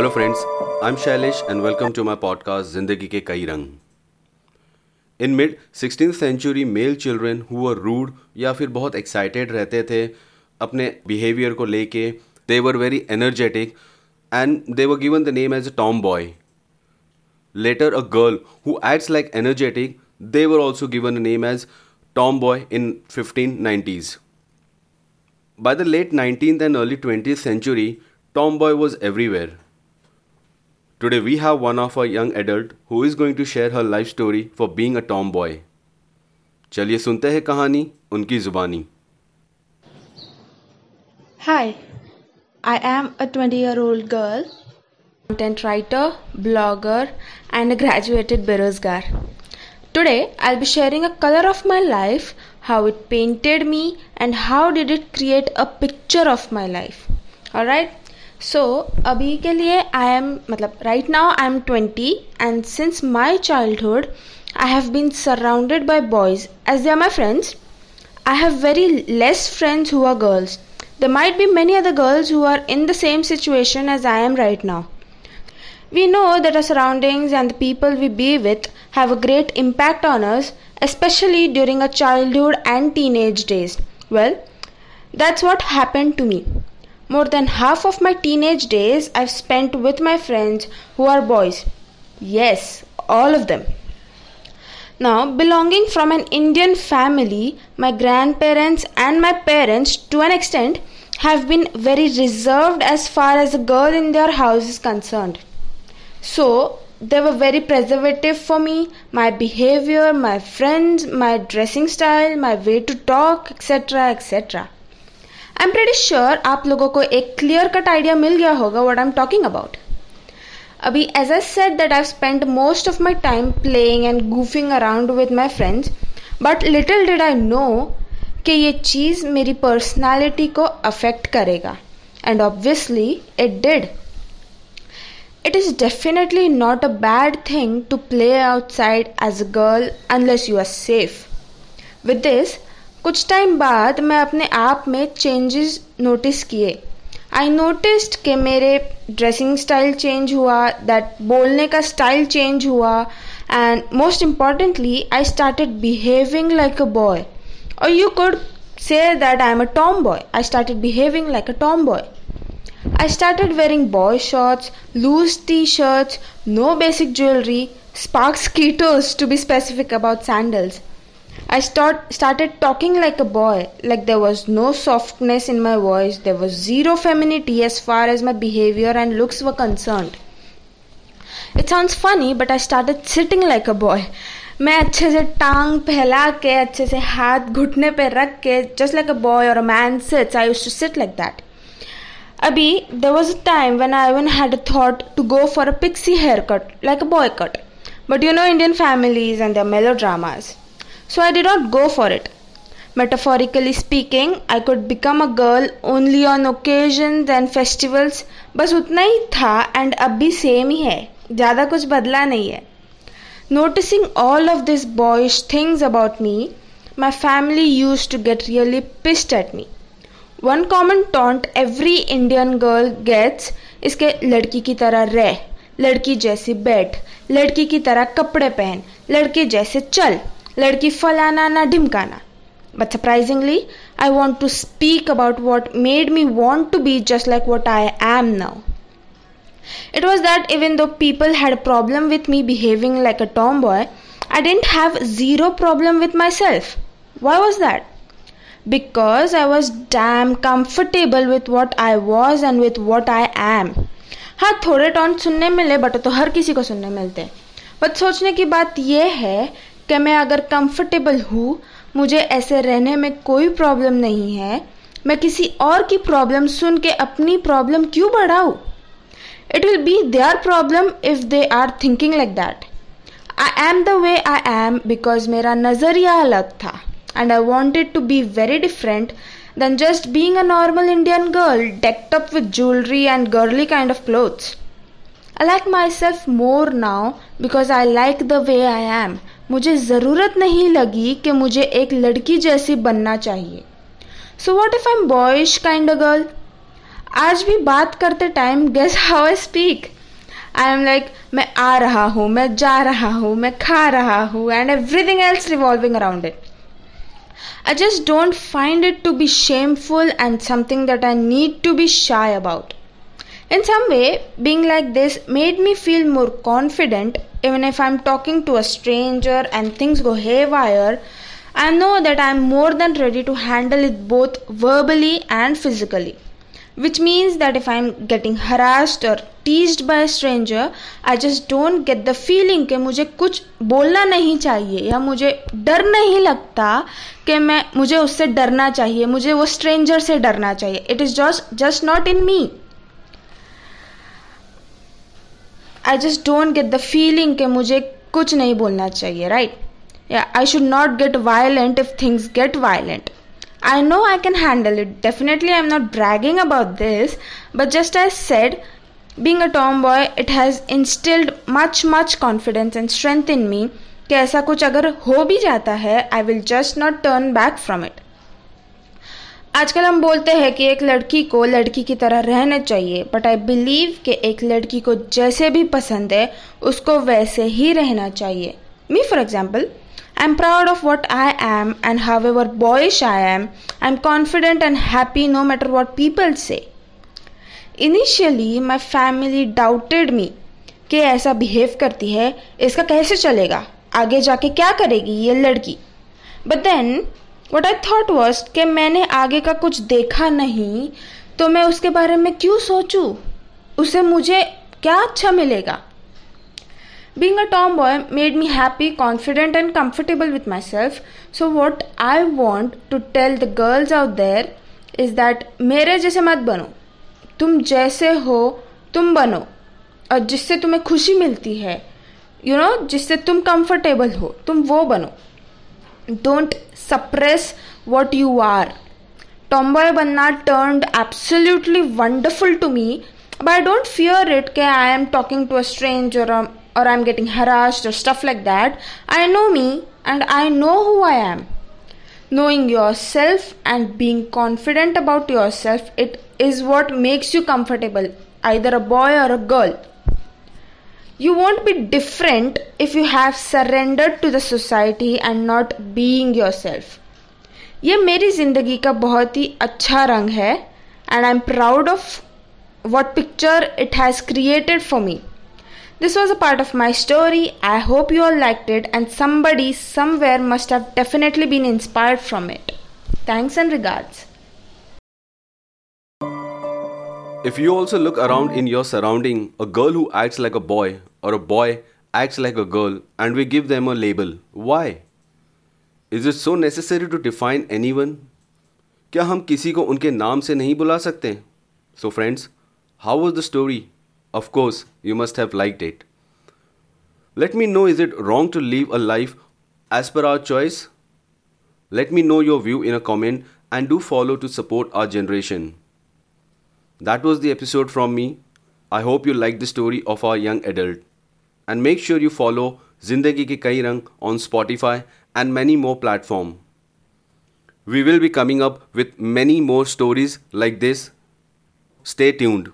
Hello friends I am Shailesh and welcome to my podcast ज़िंदगी के कई रंग in mid sixteen century male children who rude या फिर बहुत एक्साइटेड रहते थे, अपने बिहेवियर को लेके they were very energetic and they were given the name as a tomboy later a girl who acts like energetic they were also given a name as tomboy in fifteen nineties by the late nineteen and early twenty century tomboy was everywhere Today we have one of our young adult who is going to share her life story for being a tomboy. चलिए सुनते हैं कहानी उनकी जुबानी Hi, I am a 20 year old girl, content writer, blogger, and a graduated berozgar. Today, I'll be sharing a color of my life, how it painted me, and how did it create a picture of my life. Alright? So, अभी के लिए I am मतलब right now I am 20 and since my childhood I have been surrounded by boys as they are my friends. I have very less friends who are girls. There might be many other girls who are in the same situation as I am right now. We know that our surroundings and the people we be with have a great impact on us, especially during our childhood and teenage days. Well, that's what happened to me. More than half of my teenage days I've spent with my friends who are boys. Yes, all of them. Now, belonging from an Indian family, my grandparents and my parents, to an extent, have been very reserved as far as a girl in their house is concerned. So, they were very preservative for me, my behavior, my friends, my dressing style, my way to talk, etc. etc. I am pretty sure आप लोगों को एक clear cut idea मिल गया होगा what I am talking about अभी as a set that I spend most of my time playing and goofing around with my friends but little did I know कि ये चीज़ मेरी पर्सनैलिटी को affect करेगा. And obviously it did it is definitely not a bad thing to play outside as a girl unless you are safe with this कुछ time बाद मैं अपने आप में चेंजेस नोटिस किए। आई नोटिस के मेरे ड्रेसिंग स्टाइल चेंज हुआ दैट बोलने का स्टाइल चेंज हुआ and most importantly I started behaving like a boy और you could say that I am a tomboy I started behaving like a tomboy I started wearing boy shorts loose T shirts no basic jewellery sparks कीटोज to be specific about sandals I start, started talking like a boy, like there was no softness in my voice, there was zero femininity as far as my behavior and looks were concerned. It sounds funny, but I started sitting like a boy. मैं अच्छे से टांग फैला के अच्छे से हाथ घुटने पे रख के जस्ट लाइक अ बॉय और a man sits I use to sit like that अभी there was a time when I one had a thought to go for a pixie hair cut like a boy cut but you know Indian families and the melodramas so I did not go for it. Metaphorically speaking, I could become a girl only on occasions and festivals. बस उतना ही था and अब भी same ही है ज़्यादा कुछ बदला नहीं है Noticing all of these boyish things about me, my family used to get really pissed at me. One common taunt every Indian girl gets is के लड़की की तरह रह लड़की जैसी बैठ लड़की की तरह कपड़े पहन लड़के जैसे चल लड़की फलाना ना ढिमकाना। But surprisingly I want to speak about what made me want to be just like what I am now it was that even though people had problem with me behaving like a tomboy I didn't have zero problem with myself why was that because I was damn comfortable with what I was and with what I am हाँ थोड़े taunt सुनने मिले but तो हर किसी को सुनने मिलते हैं। बट सोचने की बात यह है कि मैं अगर कंफर्टेबल हूँ, मुझे ऐसे रहने में कोई प्रॉब्लम नहीं है। मैं किसी और की प्रॉब्लम सुन के अपनी प्रॉब्लम क्यों बढ़ाऊँ? It will be their problem if they are thinking like that I am the way I am because मेरा नज़रिया अलग था। And I wanted to be very different than just being a normal Indian girl decked up with jewellery and girly kind of clothes I like myself more now because I like the way I am मुझे ज़रूरत नहीं लगी कि मुझे एक लड़की जैसी बनना चाहिए। So what if I am boyish kind girl आज भी बात करते time guess how I speak I am like मैं आ रहा हूँ, मैं जा रहा हूँ, मैं खा रहा हूँ and everything else revolving around it I just don't find it to be shameful and something that I need to be shy about in some way being like this made me feel more confident even if I'm talking to a stranger and things go haywire. I know that I'm more than ready to handle it both verbally and physically which means that if I'm getting harassed or teased by a stranger, I just don't get the feeling कि मुझे कुछ बोलना नहीं चाहिए या मुझे डर नहीं लगता कि मैं मुझे उससे डरना चाहिए मुझे वो स्ट्रेंजर से डरना चाहिए it is just just not in me I just don't get the feeling के मुझे कुछ नहीं बोलना चाहिए राइट या I should not get violent if things get violent I know I can handle it definitely I am not bragging about this but just I said being a tomboy it has instilled much much confidence and strength in me कि ऐसा कुछ अगर हो भी जाता है I will just not turn back from it आजकल हम बोलते हैं कि एक लड़की को लड़की की तरह रहना चाहिए बट आई बिलीव कि एक लड़की को जैसे भी पसंद है उसको वैसे ही रहना चाहिए। Me for example I am proud of proud I am and am, ever however I am I am confident and happy no matter what people say initially my family doubted me कि ऐसा behave करती है इसका कैसे चलेगा? आगे जाके क्या करेगी ये लड़की? But then what I thought worst कि मैंने आगे का कुछ देखा नहीं तो मैं उसके बारे में क्यों सोचू? उसे मुझे क्या अच्छा मिलेगा? Being a tomboy made me happy confident and comfortable with myself so what I want to tell the girls out there is that मेरे जैसे मत बनो। तुम जैसे हो तुम बनो। और जिससे तुम्हें खुशी मिलती है यू you नो know, जिससे तुम कंफर्टेबल हो तुम वो बनो। Don't suppress what you are. Tomboy Banna turned absolutely wonderful to me, but I don't fear it. Ke I am talking to a stranger or, or I'm getting harassed or stuff like that. I know me and I know who I am. Knowing yourself and being confident about yourself, it is what makes you comfortable, either a boy or a girl. You won't be different if you have surrendered to the society and not being yourself. ये मेरी ज़िंदगी का बहुत ही अच्छा रंग है and I am proud of what picture it has created for me this was a part of my story. I hope you all liked it, and somebody somewhere must have definitely been inspired from it. Thanks and regards. If you also look around in your surrounding, a girl who acts like a boy or a boy acts like a girl, and we give them a label, why? Is it so necessary to define anyone? क्या हम किसी को उनके नाम से नहीं बुला सकते so friends how was the story of course, you must have liked it. Let me know is it wrong to live a life as per our choice? Let me know your view in a comment and do follow to support our generation. that was the episode from me. I hope you liked the story of our young adult. And make sure you follow Zindagi Ke Kai Rang on Spotify and many more platforms. We will be coming up with many more stories like this. Stay tuned.